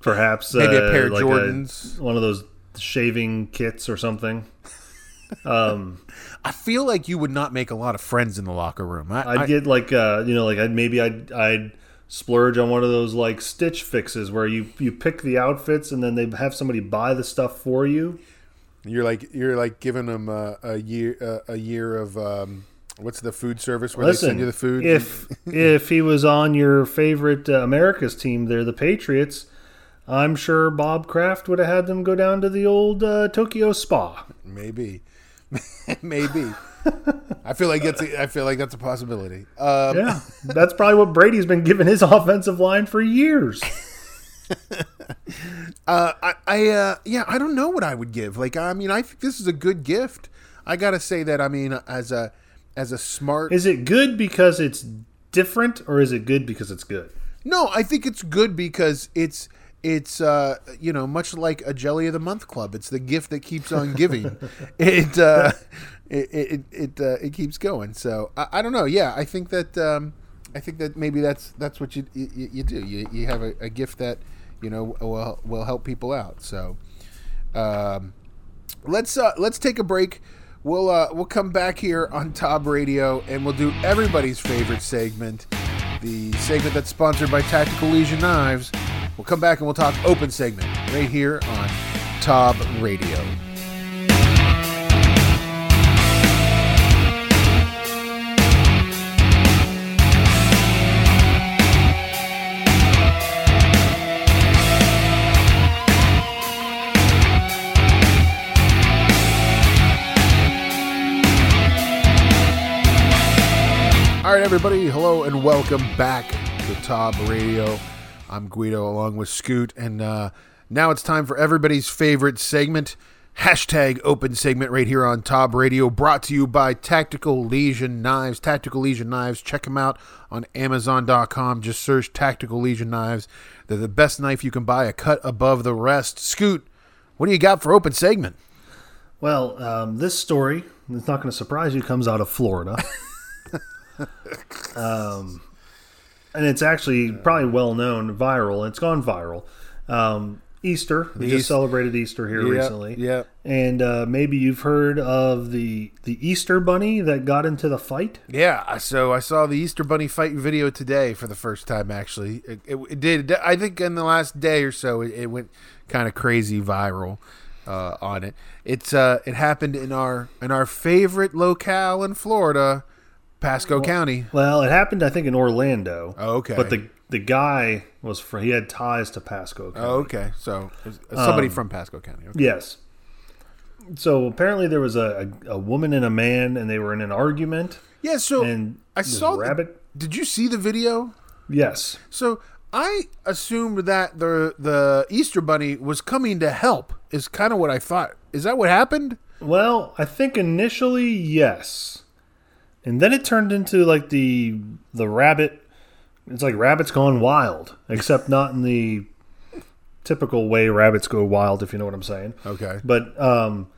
perhaps Maybe a uh, pair of like Jordans. one of those shaving kits or something. [LAUGHS] Um, I feel like you would not make a lot of friends in the locker room. I, I'd I- get like uh, you know, like I'd maybe I'd I'd splurge on one of those like stitch fixes where you you pick the outfits and then they have somebody buy the stuff for you. you're like you're like giving them a, a year uh, a year of um, what's the food service where they send you the food. if [LAUGHS] if he was on your favorite uh, America's team, there, the Patriots, I'm sure Bob Kraft would have had them go down to the old uh, Tokyo Spa. maybe, [LAUGHS] maybe. I feel like that's a, I feel like that's a possibility. Um, Yeah, that's probably what Brady's been giving his [LAUGHS] offensive line for years. [LAUGHS] Uh, I, I uh, yeah, I don't know what I would give. Like, I mean, I think this is a good gift. I gotta say that. I mean, as a as a smart, Is it good because it's different, or is it good because it's good? no, I think it's good because it's it's uh, you know much like a jelly of the month club. It's the gift that keeps on giving. [LAUGHS] it uh, it it it, uh, it keeps going. So I, I don't know. Yeah, I think that um, I think that maybe that's that's what you you, you do. You you have a, a gift that you know will will help people out. So. Um, let's uh, let's take a break. We'll uh, we'll come back here on Tob Radio and we'll do everybody's favorite segment, the segment that's sponsored by Tactical Legion Knives. We'll come back and we'll talk open segment right here on Tob Radio. All right, everybody. Hello and welcome back to Tob Radio. I'm Guido along with Scoot, and uh, now it's time for everybody's favorite segment. Hashtag open segment right here on Tob Radio, brought to you by Tactical Legion Knives. Tactical Legion Knives, check them out on Amazon.com. Just search Tactical Legion Knives. They're the best knife you can buy, a cut above the rest. Scoot, what do you got for open segment? Well, um, this story, it's not going to surprise you, comes out of Florida. [LAUGHS] um, and it's actually probably well known, viral. It's gone viral. Um, Easter. We East- just celebrated Easter here Yep, recently. Yeah. And uh, maybe you've heard of the the Easter bunny that got into the fight. Yeah, so I saw the Easter Bunny fight video today for the first time. Actually, it, it, it did. I think in the last day or so, it, it went kind of crazy viral uh, on it. It's uh, it happened in our in our favorite locale in Florida, Pasco County. Well, it happened, I think, in Orlando. Oh, okay. But the the guy was for he had ties to Pasco. County. Oh, okay. So somebody um, from Pasco County. Okay. Yes. So apparently there was a, a, a woman and a man, and they were in an argument. Yeah. So And I saw. the- rabbit. did you see the video? Yes. So I assumed that the the Easter Bunny was coming to help. Is kind of what I thought. Is that what happened? Well, I think initially yes, and then it turned into like the the rabbit. It's like rabbits gone wild, except not in the typical way rabbits go wild, if you know what I'm saying. Okay. But um,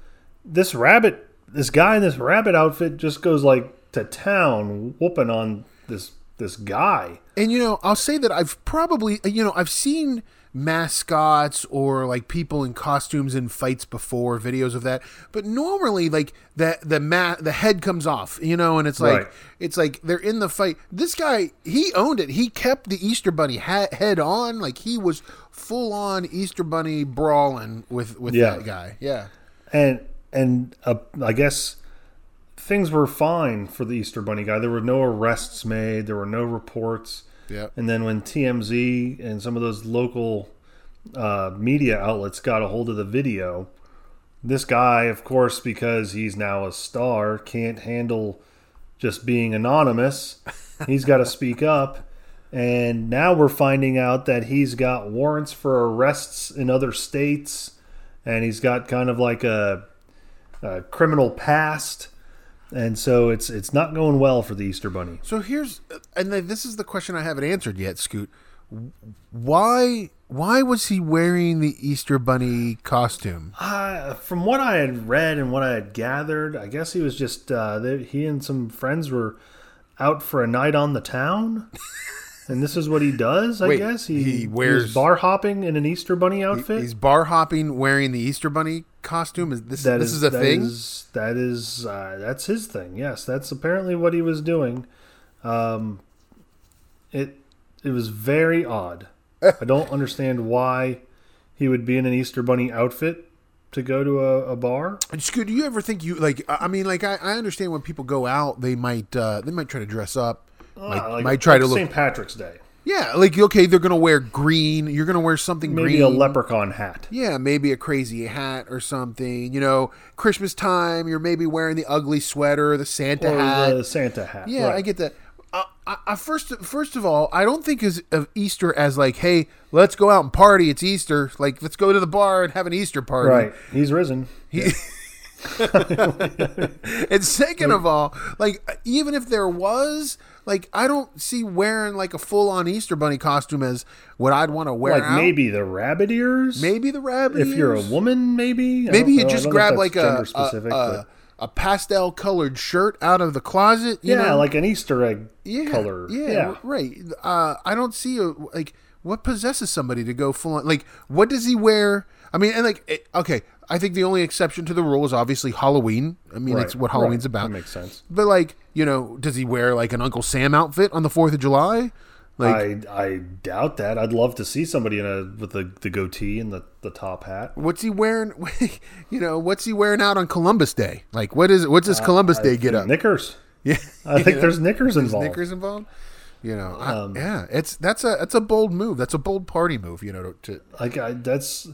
this rabbit, this guy in this rabbit outfit, just goes like to town, whooping on this this guy. And you know, I'll say that I've probably you know I've seen mascots or like people in costumes in fights before, videos of that. But normally, like the the ma- the head comes off, you know, and it's like Right. it's like they're in the fight. This guy, he owned it. He kept the Easter Bunny ha- head on, like he was full on Easter Bunny brawling with with Yeah. that guy. Yeah. and and uh, I guess things were fine for the Easter Bunny guy. There were no arrests made. There were no reports. Yeah. And then when TMZ and some of those local uh, media outlets got a hold of the video, this guy, of course, because he's now a star, can't handle just being anonymous. [LAUGHS] He's got to speak up. And now we're finding out that he's got warrants for arrests in other states, and he's got kind of like a, a criminal past. And so it's it's not going well for the Easter Bunny. So here's, and this is the question I haven't answered yet, Scoot. Why why was he wearing the Easter bunny costume? Uh, from what I had read and what I had gathered, I guess he was just uh, they, he and some friends were out for a night on the town, [LAUGHS] and this is what he does. I Wait, guess he, he he wears- bar hopping in an Easter bunny outfit. He's bar hopping wearing the Easter bunny costume. Is this That this is, a that thing? is- that is uh, that's his thing. Yes, that's apparently what he was doing. Um, it it was very odd. I don't [LAUGHS] understand why he would be in an Easter bunny outfit to go to a, a bar. Do you ever think you like? I I mean, like I, I understand when people go out, they might uh, they might try to dress up, might, like- might try like to look. St. Patrick's Day. Yeah, like okay, they're gonna wear green. You're gonna wear something Maybe green. a leprechaun hat. Yeah, maybe a crazy hat or something. You know, Christmas time, you're maybe wearing the ugly sweater, the Santa Or hat. the Santa hat. Yeah, right. I get that. Uh, I, I, first, first of all, I don't think is of Easter as like, hey, let's go out and party. It's Easter. Like, let's go to the bar and have an Easter party. Right. He's risen. [LAUGHS] and second of all, like, even if there was, like, I don't see wearing like a full on Easter bunny costume as what I'd want to wear. Like out. maybe the rabbit ears. maybe the rabbit. if you're a woman, maybe. I maybe you know. Just don't know if grab like a gender a, specific, a, a pastel colored shirt out of the closet. You yeah, know? like an Easter egg yeah, color. Yeah, yeah. right. Uh, I don't see a, like what possesses somebody to go full on. Like, what does he wear? I mean, and like, okay, I think the only exception to the rule is obviously Halloween. I mean, Right, it's what Halloween's right. about. That makes sense. But like, you know, does he wear like an Uncle Sam outfit on the Fourth of July? Like, I I doubt that. I'd love to see somebody in a with the, the goatee and the, the top hat. what's he wearing? [LAUGHS] You know, what's he wearing out on Columbus Day? Like, what is what's his Columbus Day get up? Knickers. [LAUGHS] Yeah, I think there's knickers involved. Knickers involved. You know, I- Um, yeah, it's that's a that's a bold move. That's a bold party move. You know, to, to Like I, that's.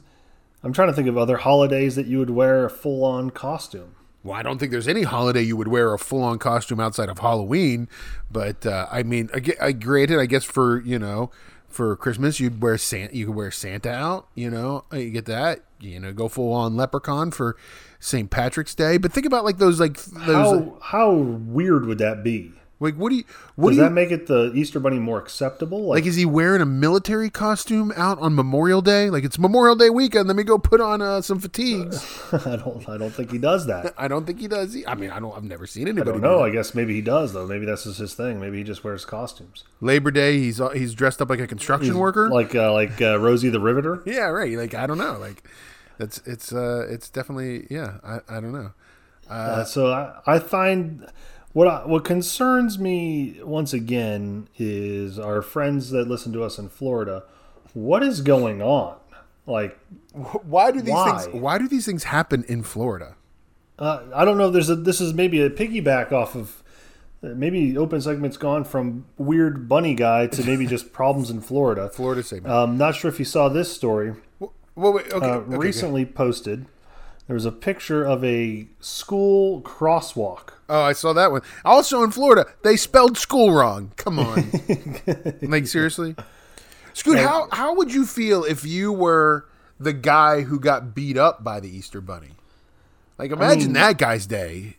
I'm trying to think of other holidays that you would wear a full on costume. Well, I don't think there's any holiday you would wear a full-on costume outside of Halloween. But uh, I mean, I, granted, I guess for you know, for Christmas you'd wear Santa. You could wear Santa out. You know, you get that. You know, go full-on leprechaun for St. Patrick's Day. But think about like those like those How how weird would that be? Like what do you what Does do you that make it the Easter Bunny more acceptable? like? Is he wearing a military costume out on Memorial Day? Like it's Memorial Day weekend. Let me go put on uh, some fatigues. [LAUGHS] I don't I don't think he does that. [LAUGHS] I don't think he does. I mean, I don't. I've never seen I anybody. don't do know. that. I guess maybe he does though. Maybe that's just his thing. Maybe he just wears costumes. Labor Day, he's uh, he's dressed up like a construction worker. like uh, like uh, Rosie the Riveter. [LAUGHS] Yeah, right. Like I don't know. Like it's it's uh it's definitely yeah. I, I don't know. Uh, so I, I find what I, what concerns me once again is our friends that listen to us in Florida. What is going on? Like Why do these Why? things Why do these things happen in Florida? uh, I don't know. There's a this is maybe a piggyback off of. uh, Maybe open segment's gone from weird bunny guy to maybe just [LAUGHS] problems in Florida. Florida segment. Um, not sure if you saw this story. well, wait, okay, uh, okay, okay. recently posted. There was a picture of a school crosswalk. Oh, I saw that one. Also in Florida, they spelled school wrong. Come on. [LAUGHS] like seriously? Scoot, how how would you feel if you were the guy who got beat up by the Easter bunny? Like imagine mean- that guy's day.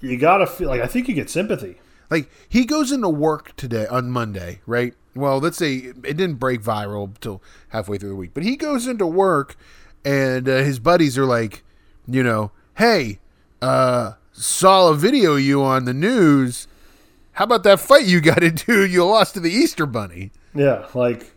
You gotta feel like I think you get sympathy. Like he goes into work today on Monday, right? Well, let's say it didn't break viral till halfway through the week, but he goes into work, and uh, his buddies are like, you know, hey, uh, saw a video of you on the news. How about that fight you got [LAUGHS] into? You lost to the Easter Bunny. Yeah, like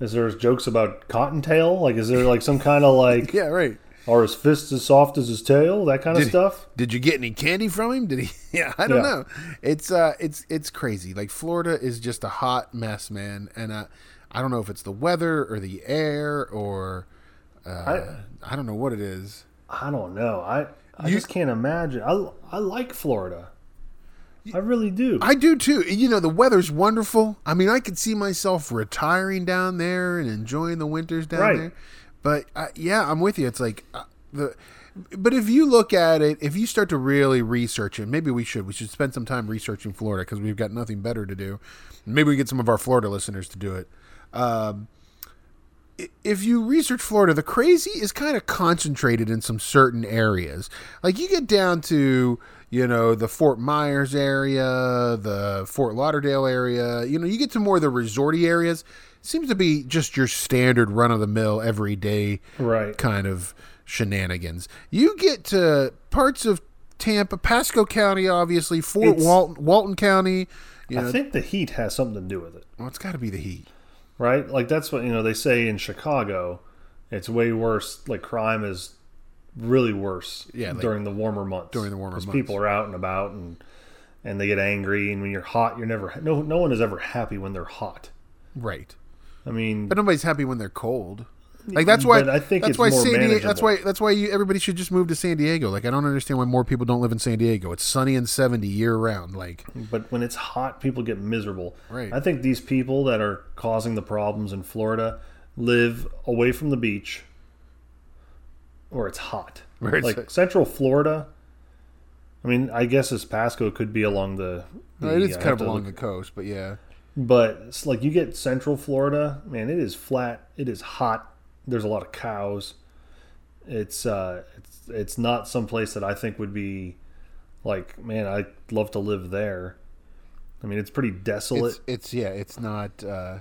is there jokes about Cottontail? Like is there like some kind of like [LAUGHS] Yeah, right. are his fists as soft as his tail? That kind of stuff. did you get any candy from him? Did he? [LAUGHS] Yeah, I don't Yeah. know. It's uh, it's it's crazy. Like Florida is just a hot mess, man. And uh, I don't know if it's the weather or the air or uh, I I don't know what it is. I don't know. I I You- just can't imagine. I I like Florida. I really do. I do too. You know, the weather's wonderful. I mean, I could see myself retiring down there and enjoying the winters down Right. there. But yeah, I'm with you. It's like uh, the. But if you look at it, if you start to really research it, maybe we should. We should spend some time researching Florida because we've got nothing better to do. Maybe we get some of our Florida listeners to do it. Um, if you research Florida, the crazy is kind of concentrated in some certain areas. Like you get down to, you know, the Fort Myers area, the Fort Lauderdale area, you know, you get to more of the resorty areas. seems to be just your standard run of the mill everyday Right. kind of shenanigans. You get to parts of Tampa, Pasco County, obviously Fort Walton, Walton County. You know, I think the heat has something to do with it, well, it's got to be the heat. Right? Like that's what you know they say in Chicago. It's way worse. Like crime is really worse Yeah, like- during the warmer months. During the warmer months. people are out and about and and they get angry. And when you're hot, you're never no no one is ever happy when they're hot. Right. I mean, But nobody's happy when they're cold. Like that's why But I think that's why San Diego, that's why that's why you, everybody should just move to San Diego. Like I don't understand why more people don't live in San Diego. It's sunny and 70 year round. Like But when it's hot, people get miserable. Right. I think these people that are causing the problems in Florida live away from the beach or it's hot. It's- like Central Florida. I mean, I guess as Pasco could be along the. the- it is kind of along look- the coast, but yeah. But it's like you get Central Florida, man, it is flat. It is hot. There's a lot of cows. It's uh, it's it's not some place that I think would be like, man, I'd love to live there. I mean, it's pretty desolate. It's it's yeah, it's not uh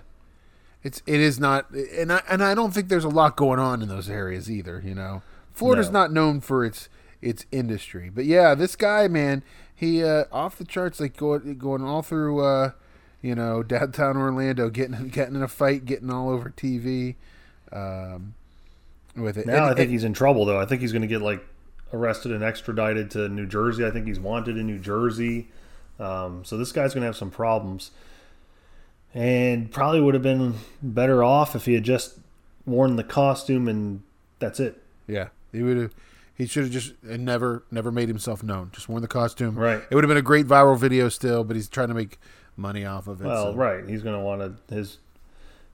it's it is not and I and I don't think there's a lot going on in those areas either, you know. Florida's No. not known for its its industry. But yeah, this guy, man, he uh off the charts like going going all through uh you know, downtown Orlando, getting getting in a fight, getting all over TV, um, with it. Now And- I think and- he's in trouble though. I think he's going to get like arrested and extradited to New Jersey. I think he's wanted in New Jersey. Um, so this guy's going to have some problems, and probably would have been better off if he had just worn the costume and that's it. Yeah, he would have. He should have just and never, never made himself known. Just worn the costume. Right. It would have been a great viral video still, but he's trying to make money off of it. Well, so- right. He's going to want to, his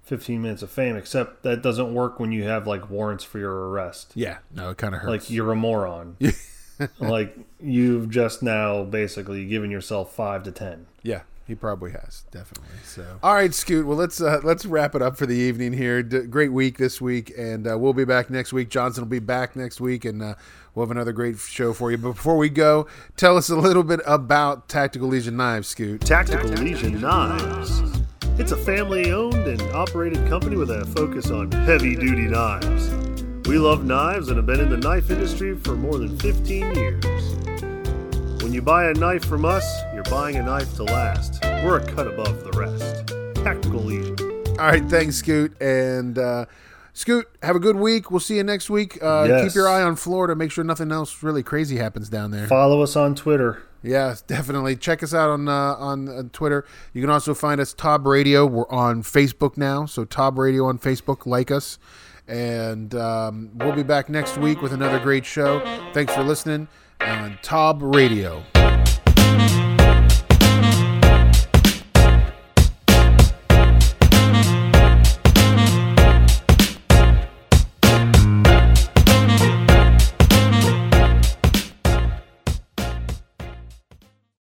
15 minutes of fame. Except that doesn't work when you have like warrants for your arrest. Yeah. No, it kind of hurts. Like you're a moron. [LAUGHS] like you've just now basically given yourself five to ten. yeah, he probably has definitely. So. All right, Scoot. Well, let's uh, let's wrap it up for the evening here. D- great week this week, and uh, we'll be back next week. Johnson will be back next week, and uh, we'll have another great show for you. But before we go, tell us a little bit about Tactical Legion Knives, Scoot. Tactical Legion Knives. It's a family owned and operated company with a focus on heavy duty knives. We love knives and have been in the knife industry for more than 15 years. When you buy a knife from us, you're buying a knife to last. We're a cut above the rest. Tactical Legion. All right, thanks, Scoot. And uh, Scoot, have a good week. We'll see you next week. Uh, Yes. Keep your eye on Florida. Make sure nothing else really crazy happens down there. Follow us on Twitter. Yeah, definitely. Check us out on uh, on uh, Twitter. You can also find us Tob Radio. We're on Facebook now, so Tob Radio on Facebook. Like us, and um, we'll be back next week with another great show. Thanks for listening on Tob Radio.